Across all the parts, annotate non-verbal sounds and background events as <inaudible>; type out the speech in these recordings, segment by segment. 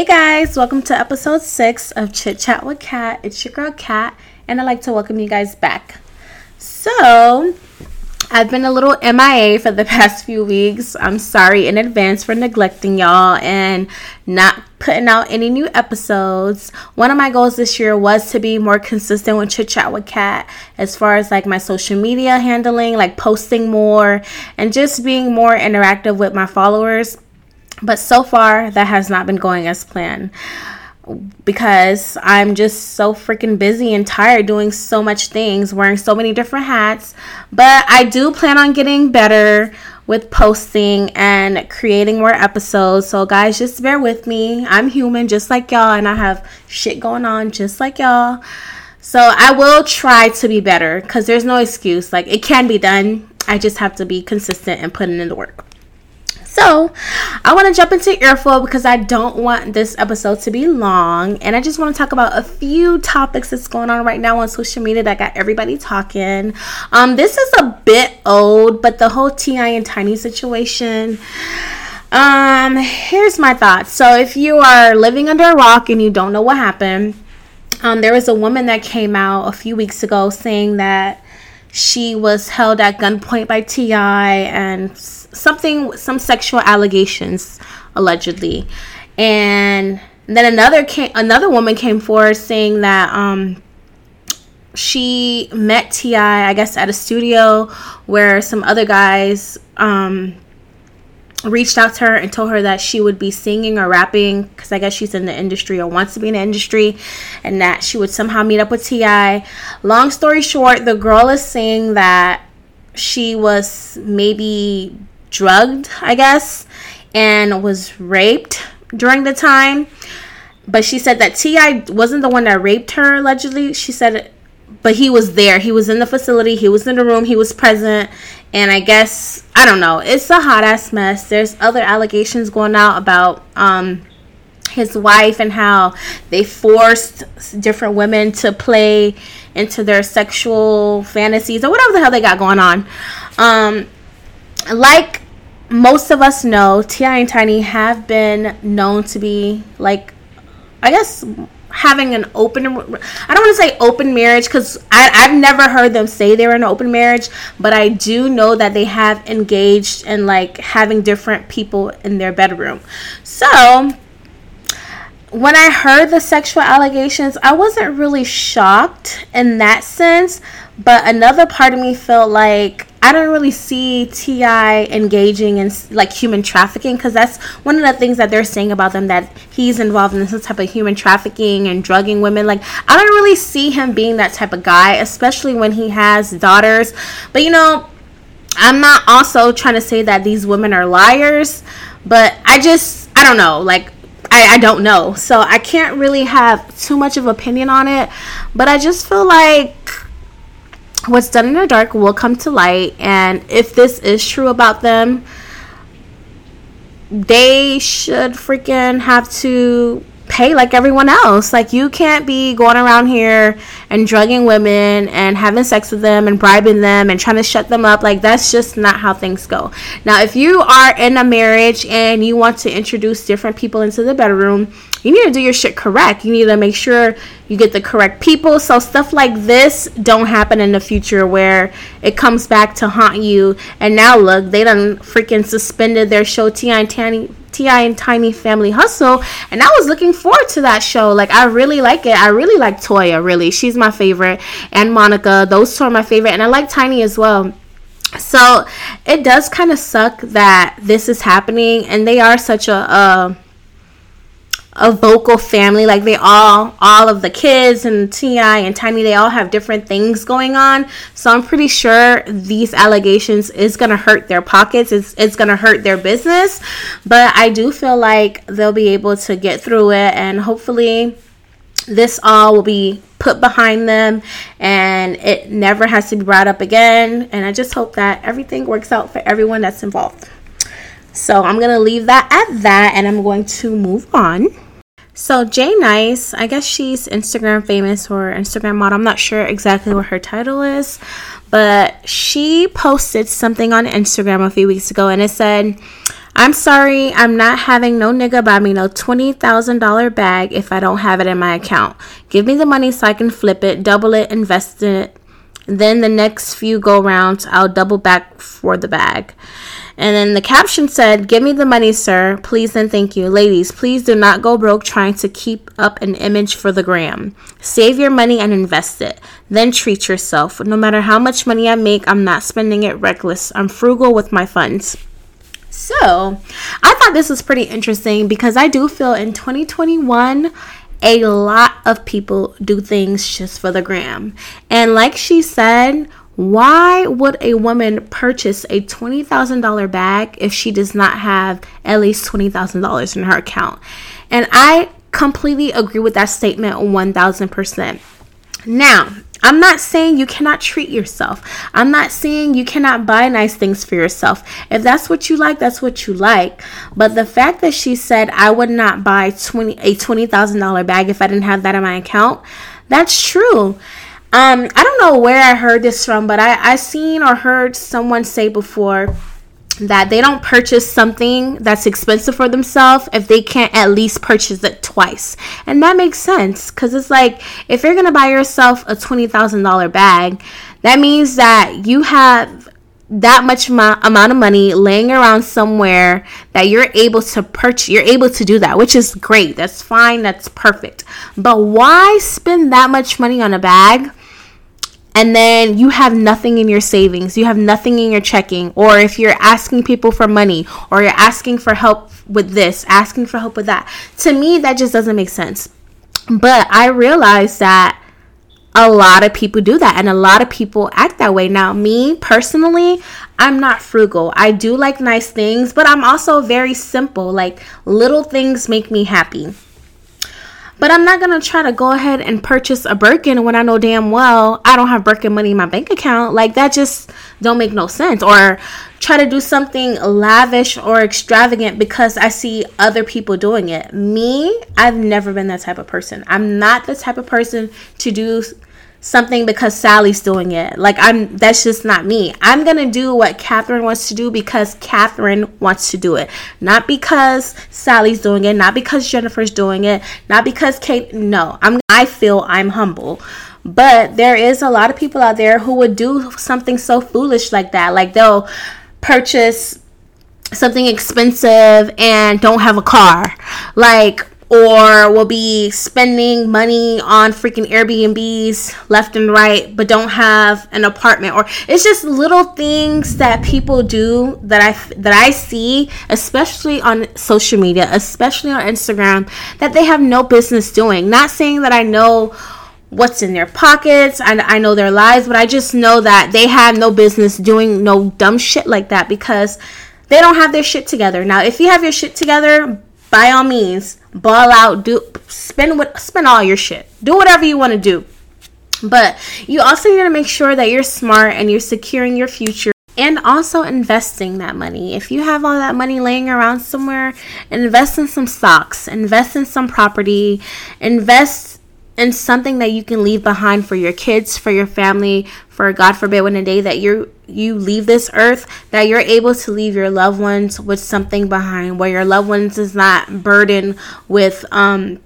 Hey guys, welcome to episode six of Chit Chat with Kat. It's your girl Kat, and I'd like to welcome you guys back. So, I've been a little MIA for the <laughs> past few weeks. I'm sorry in advance for neglecting y'all and not putting out any new episodes. One of my goals this year was to be more consistent with Chit Chat with Kat as far as like my social media handling, like posting more and just being more interactive with my followers. But so far, that has not been going as planned because I'm just so freaking busy and tired doing so much things, wearing so many different hats. But I do plan on getting better with posting and creating more episodes. So, guys, just bear with me. I'm human just like y'all, and I have shit going on just like y'all. So, I will try to be better because there's no excuse. Like, it can be done. I just have to be consistent and putting in the work. So, I want to jump into earful because I don't want this episode to be long, and I just want to talk about a few topics that's going on right now on social media that got everybody talking. Um, this is a bit old, but the whole T.I. and Tiny situation. Um, here's my thoughts. So, if you are living under a rock and you don't know what happened, um, there was a woman that came out a few weeks ago saying that she was held at gunpoint by T.I. and something some sexual allegations allegedly and then another came another woman came forward saying that um she met T.I. I guess at a studio where some other guys um reached out to her and told her that she would be singing or rapping because I guess she's in the industry or wants to be in the industry and that she would somehow meet up with Ti. Long story short, the girl is saying that she was maybe drugged, I guess, and was raped during the time. But she said that T.I. wasn't the one that raped her allegedly. She said, but he was there. He was in the facility. He was in the room. He was present. And I guess I don't know. It's a hot ass mess. There's other allegations going out about um, his wife and how they forced different women to play into their sexual fantasies or whatever the hell they got going on. Um, like most of us know, T.I. and Tiny have been known to be like, I guess, having an open. I don't want to say open marriage because I've never heard them say they're in an open marriage, but I do know that they have engaged in like having different people in their bedroom. So when I heard the sexual allegations, I wasn't really shocked in that sense, but another part of me felt like I don't really see T.I. engaging in like human trafficking because that's one of the things that they're saying about them that he's involved in this type of human trafficking and drugging women. Like I don't really see him being that type of guy, especially when he has daughters. But you know, I'm not also trying to say that these women are liars, but I just I don't know like. I, I don't know. So I can't really have too much of opinion on it. But I just feel like what's done in the dark will come to light and if this is true about them they should freaking have to pay like everyone else. Like you can't be going around here and drugging women and having sex with them and bribing them and trying to shut them up. Like that's just not how things go. Now if you are in a marriage and you want to introduce different people into the bedroom you need to do your shit correct. You need to make sure you get the correct people so stuff like this don't happen in the future where it comes back to haunt you. And now look, they done freaking suspended their show T.I. and Tiny T.I. and Tiny Family Hustle, and I was looking forward to that show. Like I really like it. I really like Toya. Really, she's my favorite, and Monica. Those two are my favorite, and I like Tiny as well. So it does kind of suck that this is happening, and they are such a. a a vocal family. Like they all, all of the kids and T.I. and Tiny, they all have different things going on. So I'm pretty sure these allegations is gonna hurt their pockets. It's it's gonna hurt their business. But I do feel like they'll be able to get through it, and hopefully, this all will be put behind them and it never has to be brought up again. And I just hope that everything works out for everyone that's involved. So I'm going to leave that at that and I'm going to move on. So Jay Nice, I guess she's Instagram famous or Instagram model. I'm not sure exactly what her title is, but she posted something on Instagram a few weeks ago and it said, I'm sorry, I'm not having no nigga buy me no $20,000 bag if I don't have it in my account. Give me the money so I can flip it, double it, invest in it. Then the next few go rounds, I'll double back for the bag. And then the caption said, Give me the money, sir. Please and thank you. Ladies, please do not go broke trying to keep up an image for the gram. Save your money and invest it. Then treat yourself. No matter how much money I make, I'm not spending it reckless. I'm frugal with my funds. So, I thought this was pretty interesting because I do feel in 2021, a lot of people do things just for the gram. And like she said, why would a woman purchase a $20,000 bag if she does not have at least $20,000 in her account? And I completely agree with that statement 1000%. Now, I'm not saying you cannot treat yourself. I'm not saying you cannot buy nice things for yourself. If that's what you like, that's what you like. But the fact that she said I would not buy 20 a $20,000 bag if I didn't have that in my account, that's true. Um, I don't know where I heard this from, but I I seen or heard someone say before that they don't purchase something that's expensive for themselves if they can't at least purchase it twice. And that makes sense cuz it's like if you're going to buy yourself a $20,000 bag, that means that you have that much mo- amount of money laying around somewhere that you're able to purchase you're able to do that which is great. That's fine. That's perfect. But why spend that much money on a bag and then you have nothing in your savings, you have nothing in your checking, or if you're asking people for money, or you're asking for help with this, asking for help with that, to me, that just doesn't make sense. But I realize that a lot of people do that, and a lot of people act that way. Now, me personally, I'm not frugal. I do like nice things, but I'm also very simple. Like, little things make me happy. But I'm not gonna try to go ahead and purchase a Birkin when I know damn well I don't have Birkin money in my bank account. Like that just don't make no sense. Or try to do something lavish or extravagant because I see other people doing it. Me, I've never been that type of person. I'm not the type of person to do something because Sally's doing it. Like I'm that's just not me. I'm gonna do what Catherine wants to do because Catherine wants to do it. Not because Sally's doing it, not because Jennifer's doing it, not because Kate no. I'm I feel I'm humble. But there is a lot of people out there who would do something so foolish like that. Like they'll purchase something expensive and don't have a car. Like or will be spending money on freaking Airbnbs left and right, but don't have an apartment. Or it's just little things that people do that I that I see, especially on social media, especially on Instagram, that they have no business doing. Not saying that I know what's in their pockets and I know their lives, but I just know that they have no business doing no dumb shit like that because they don't have their shit together. Now, if you have your shit together, by all means, ball out, do spend what spend all your shit. Do whatever you want to do. But you also need to make sure that you're smart and you're securing your future and also investing that money. If you have all that money laying around somewhere, invest in some stocks, invest in some property, invest and something that you can leave behind for your kids, for your family, for God forbid when a day that you you leave this earth that you're able to leave your loved ones with something behind where your loved ones is not burdened with um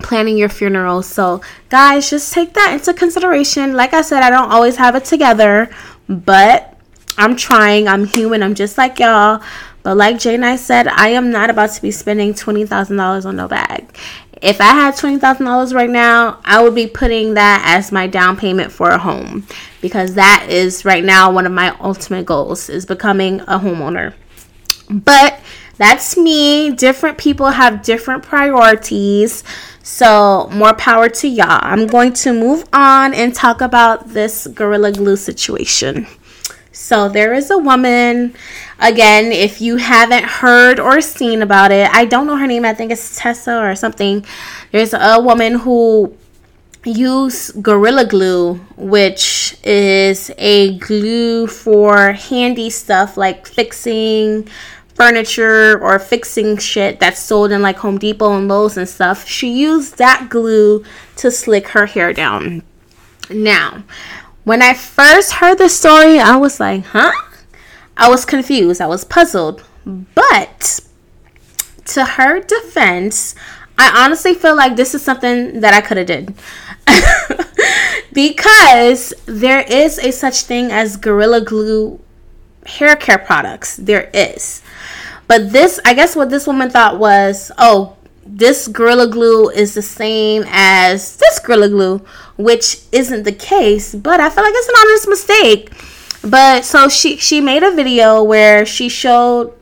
planning your funeral. So, guys, just take that into consideration. Like I said, I don't always have it together, but I'm trying. I'm human. I'm just like y'all. But like Jay and I said, I am not about to be spending $20,000 on no bag if I had $20,000 right now, I would be putting that as my down payment for a home because that is right now one of my ultimate goals is becoming a homeowner. But that's me. Different people have different priorities. So, more power to y'all. I'm going to move on and talk about this Gorilla Glue situation. So there is a woman, again, if you haven't heard or seen about it, I don't know her name, I think it's Tessa or something. There's a woman who used Gorilla Glue, which is a glue for handy stuff like fixing furniture or fixing shit that's sold in like Home Depot and Lowe's and stuff. She used that glue to slick her hair down. Now, when I first heard the story, I was like, huh? I was confused. I was puzzled. But to her defense, I honestly feel like this is something that I could have did. <laughs> because there is a such thing as Gorilla Glue hair care products. There is. But this, I guess what this woman thought was, oh, this Gorilla Glue is the same as this Gorilla Glue, which isn't the case, but I feel like it's an honest mistake. But so she she made a video where she showed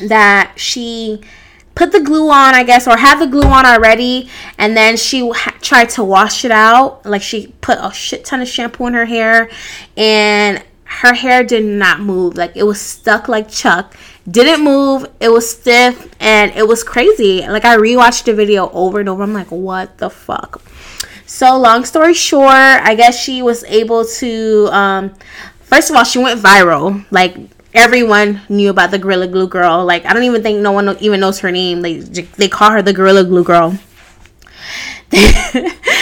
that she put the glue on, I guess, or had the glue on already, and then she ha- tried to wash it out. Like she put a shit ton of shampoo in her hair, and her hair did not move. Like it was stuck like Chuck. Didn't move. It was stiff, and it was crazy. Like I rewatched the video over and over. I'm like, what the fuck? So long story short, I guess she was able to. Um, first of all, she went viral. Like everyone knew about the Gorilla Glue girl. Like I don't even think no one even knows her name. They they call her the Gorilla Glue girl. <laughs>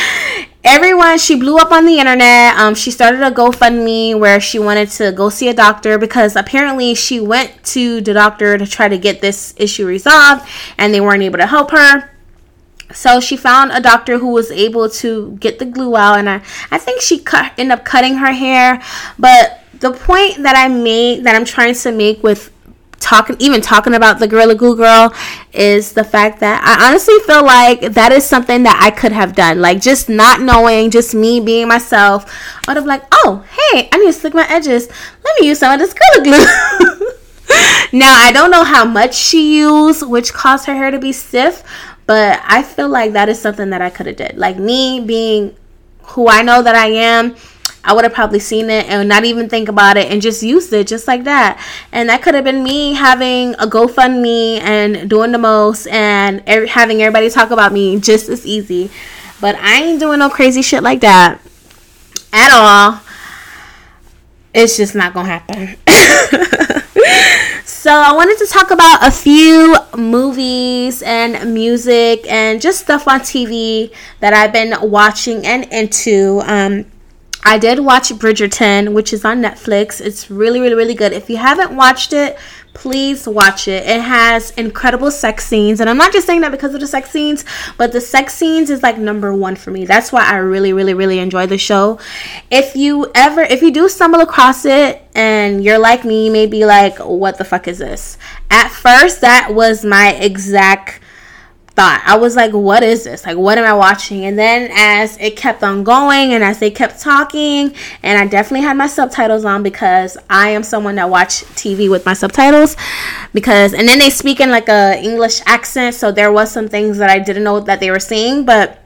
everyone she blew up on the internet. Um, she started a gofundme where she wanted to go see a doctor because apparently she went to the doctor to try to get this issue resolved and they weren't able to help her. So she found a doctor who was able to get the glue out and i, I think she cut ended up cutting her hair. But the point that I made that I'm trying to make with talking even talking about the Gorilla Glue girl is the fact that I honestly feel like that is something that I could have done. Like just not knowing, just me being myself, I would have like, oh hey, I need to slick my edges. Let me use some of this Gorilla Glue. <laughs> now I don't know how much she used, which caused her hair to be stiff, but I feel like that is something that I could have did. Like me being who I know that I am I would have probably seen it and not even think about it and just used it just like that. And that could have been me having a GoFundMe and doing the most and er- having everybody talk about me just as easy. But I ain't doing no crazy shit like that at all. It's just not gonna happen. <laughs> so I wanted to talk about a few movies and music and just stuff on TV that I've been watching and into. Um, I did watch Bridgerton, which is on Netflix. It's really, really, really good. If you haven't watched it, please watch it. It has incredible sex scenes. And I'm not just saying that because of the sex scenes, but the sex scenes is like number one for me. That's why I really, really, really enjoy the show. If you ever, if you do stumble across it and you're like me, you may be like, what the fuck is this? At first, that was my exact thought. I was like, what is this? Like, what am I watching? And then as it kept on going and as they kept talking, and I definitely had my subtitles on because I am someone that watch TV with my subtitles because and then they speak in like a English accent, so there was some things that I didn't know that they were saying, but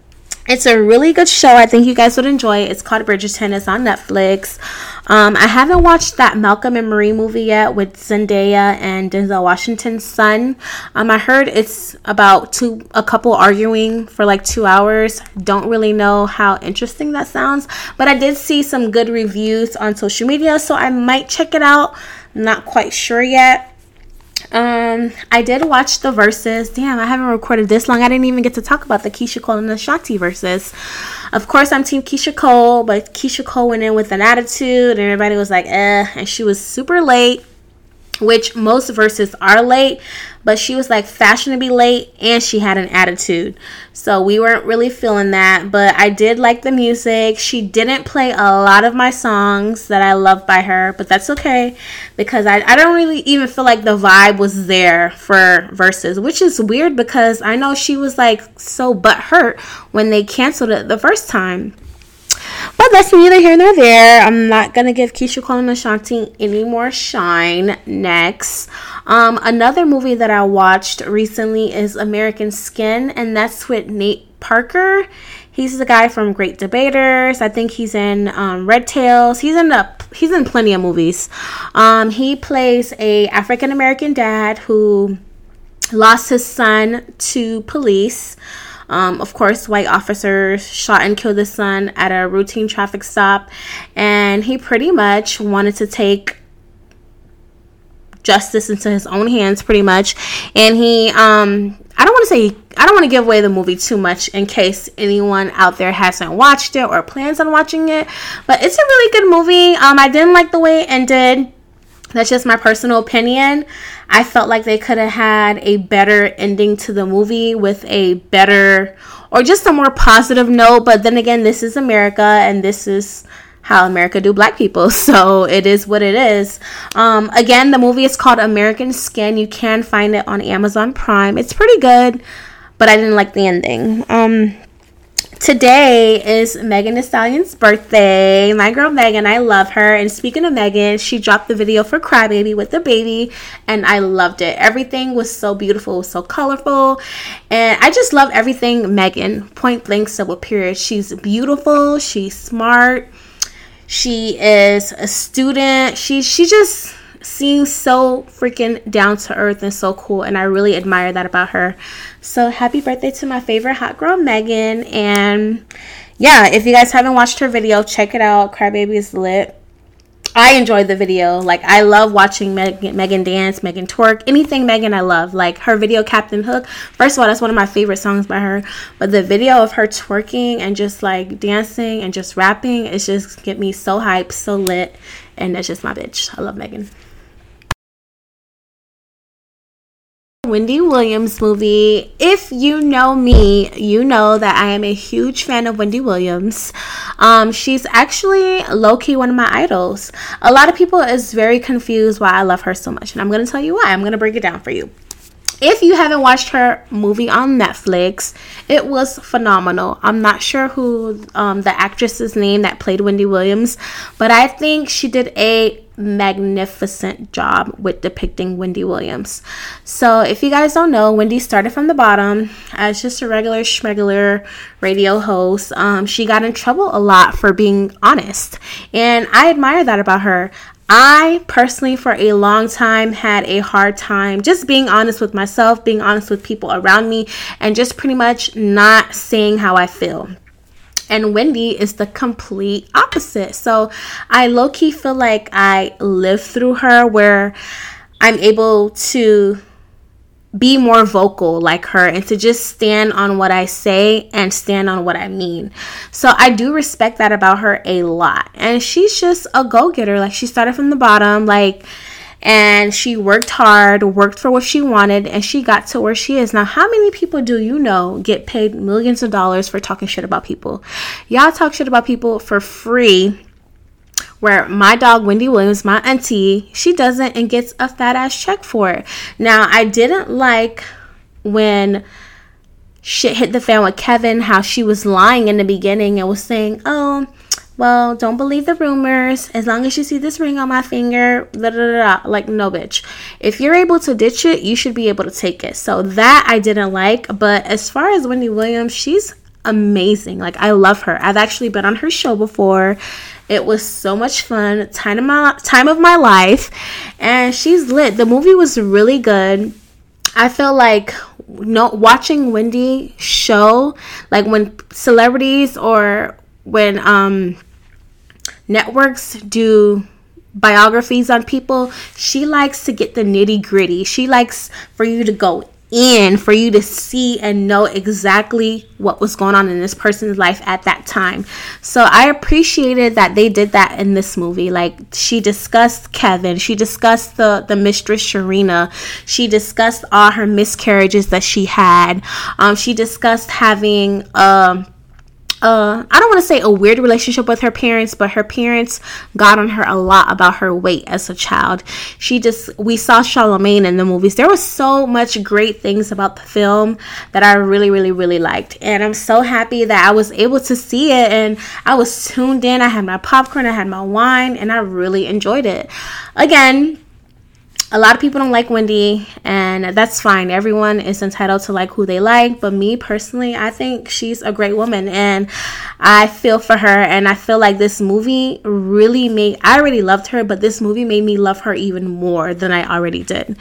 it's a really good show. I think you guys would enjoy it. It's called Bridgerton. It's on Netflix. Um, I haven't watched that Malcolm and Marie movie yet with Zendaya and Denzel Washington's son. Um, I heard it's about two a couple arguing for like two hours. Don't really know how interesting that sounds, but I did see some good reviews on social media, so I might check it out. Not quite sure yet. Um, I did watch the verses. Damn, I haven't recorded this long. I didn't even get to talk about the Keyshia Cole and the Ashanti verses. Of course, I'm Team Keyshia Cole, but Keyshia Cole went in with an attitude, and everybody was like, "eh," and she was super late which most verses are late, but she was like fashionably late and she had an attitude. So we weren't really feeling that, but I did like the music. She didn't play a lot of my songs that I love by her, but that's okay because I, I don't really even feel like the vibe was there for verses, which is weird because I know she was like so butthurt when they canceled it the first time. That's neither here nor there. I'm not gonna give Keyshia Cole and Ashanti any more shine. Next, um, another movie that I watched recently is American Skin, and that's with Nate Parker. He's the guy from Great Debaters. I think he's in um, Red Tails. He's in the he's in plenty of movies. Um, he plays a African American dad who lost his son to police. Um, of course, white officers shot and killed his son at a routine traffic stop, and he pretty much wanted to take justice into his own hands, pretty much. And he, um, I don't want to say, I don't want to give away the movie too much in case anyone out there hasn't watched it or plans on watching it, but it's a really good movie. Um, I didn't like the way it ended that's just my personal opinion. I felt like they could have had a better ending to the movie with a better or just a more positive note. But then again, this is America and this is how America do black people. <laughs> So it is what it is. Um, again, the movie is called American Skin. You can find it on Amazon Prime. It's pretty good, but I didn't like the ending. Um, today is Megan Thee Stallion's birthday. My girl Megan, I love her. And speaking of Megan, she dropped the video for Crybaby with the baby, and I loved it. Everything was so beautiful, so colorful, and I just love everything Megan. Point blank, so period. She's beautiful. She's smart. She is a student. She she just seems so freaking down to earth and so cool and I really admire that about her. So happy birthday to my favorite hot girl Megan and yeah, if you guys haven't watched her video, check it out. Crybaby is lit. I enjoyed the video. Like I love watching Megan, Megan dance, Megan twerk, anything Megan I love. Like her video Captain Hook. First of all, that's one of my favorite songs by her. But the video of her twerking and just like dancing and just rapping, it's just get me so hyped, so lit, and that's just my bitch. I love Megan. Wendy Williams movie. If you know me, you know that I am a huge fan of Wendy Williams. Um, she's actually low key one of my idols. A lot of people is very confused why I love her so much, and I'm gonna tell you why. I'm gonna break it down for you. If you haven't watched her movie on Netflix, it was phenomenal. I'm not sure who um, the actress's name that played Wendy Williams, but I think she did a magnificent job with depicting Wendy Williams. So, if you guys don't know, Wendy started from the bottom as just a regular schmegular radio host. Um, she got in trouble a lot for being honest, and I admire that about her. I personally, for a long time, had a hard time just being honest with myself, being honest with people around me, and just pretty much not saying how I feel. And Wendy is the complete opposite. So I low key feel like I live through her where I'm able to be more vocal like her and to just stand on what I say and stand on what I mean. So I do respect that about her a lot. And she's just a go getter. Like she started from the bottom, like, and she worked hard, worked for what she wanted, and she got to where she is. Now, how many people do you know get paid millions of dollars for talking shit about people? Y'all talk shit about people for free where my dog Wendy Williams, my auntie, she doesn't and gets a fat ass check for it. Now, I didn't like when shit hit the fan with Kevin, how she was lying in the beginning and was saying, oh, well, don't believe the rumors. As long as you see this ring on my finger, da, da, da, like no bitch. If you're able to ditch it, you should be able to take it. So that I didn't like. But as far as Wendy Williams, she's amazing. Like I love her. I've actually been on her show before. It was so much fun. Time of my time of my life. And she's lit. The movie was really good. I feel like no watching Wendy show, like when celebrities or when um networks do biographies on people, she likes to get the nitty gritty. She likes for you to go in for you to see and know exactly what was going on in this person's life at that time. So I appreciated that they did that in this movie. Like she discussed Kevin, she discussed the the mistress Sharina, she discussed all her miscarriages that she had. Um, she discussed having um uh, I don't want to say a weird relationship with her parents, but her parents got on her a lot about her weight as a child. She just, we saw Charlemagne in the movies. There was so much great things about the film that I really, really, really liked. And I'm so happy that I was able to see it and I was tuned in. I had my popcorn, I had my wine, and I really enjoyed it. Again, a lot of people don't like Wendy, and that's fine. Everyone is entitled to like who they like, but me personally, I think she's a great woman, and I feel for her. And I feel like this movie really made I already loved her, but this movie made me love her even more than I already did.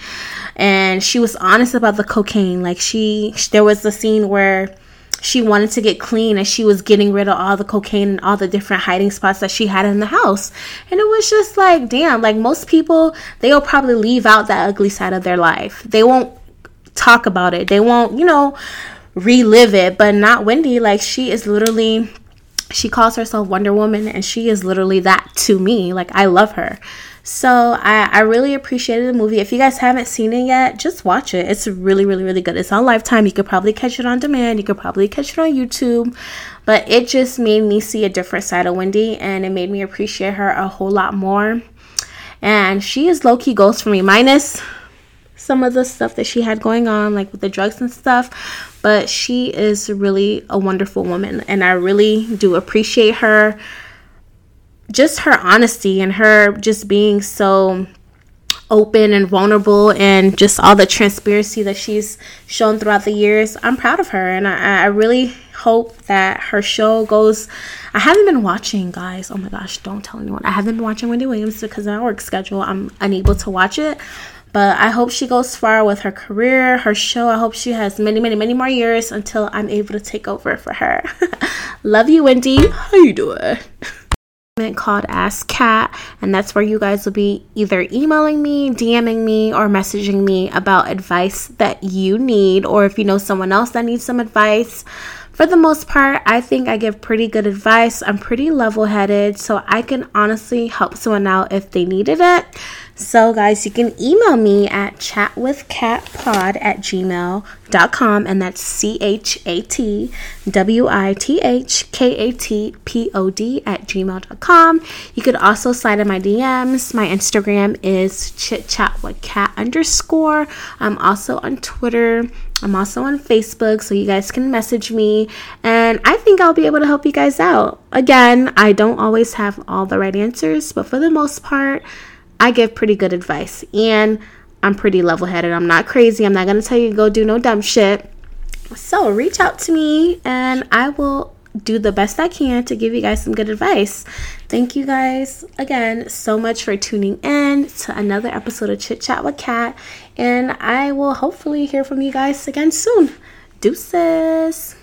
And she was honest about the cocaine. Like she, there was the scene where she wanted to get clean and she was getting rid of all the cocaine and all the different hiding spots that she had in the house. And it was just like, damn, like most people, they'll probably leave out that ugly side of their life. They won't talk about it. They won't, you know, relive it, but not Wendy. Like she is literally she calls herself Wonder Woman and she is literally that to me. Like I love her. So I, I really appreciated the movie. If you guys haven't seen it yet, just watch it. It's really, really, really good. It's on Lifetime. You could probably catch it on demand. You could probably catch it on YouTube. But it just made me see a different side of Wendy and it made me appreciate her a whole lot more. And she is low key ghost for me, minus some of the stuff that she had going on, like with the drugs and stuff. But she is really a wonderful woman, and I really do appreciate her. Just her honesty and her just being so open and vulnerable and just all the transparency that she's shown throughout the years. I'm proud of her, and I, I really hope that her show goes. I haven't been watching, guys. Oh my gosh, don't tell anyone. I haven't been watching Wendy Williams because of my work schedule. I'm unable to watch it. But I hope she goes far with her career, her show. I hope she has many, many, many more years until I'm able to take over for her. <laughs> Love you, Wendy. How you doing? <laughs> called Ask Kat, and that's where you guys will be either emailing me, DMing me, or messaging me about advice that you need, or if you know someone else that needs some advice for the most part, I think I give pretty good advice. I'm pretty level headed, so I can honestly help someone out if they needed it. So, guys, you can email me at chatwithkatpod at gmail.com, and that's C H A T W I T H K A T P O D at gmail.com. You could also slide in my DMs. My Instagram is chitchatwithkat underscore. I'm also on Twitter. I'm also on Facebook, so you guys can message me, and I think I'll be able to help you guys out. Again, I don't always have all the right answers, but for the most part, I give pretty good advice, and I'm pretty level headed. I'm not crazy. I'm not gonna tell you to go do no dumb shit. So reach out to me, and I will do the best I can to give you guys some good advice. Thank you guys again so much for tuning in to another episode of Chit Chat with Kat, and I will hopefully hear from you guys again soon. Deuces.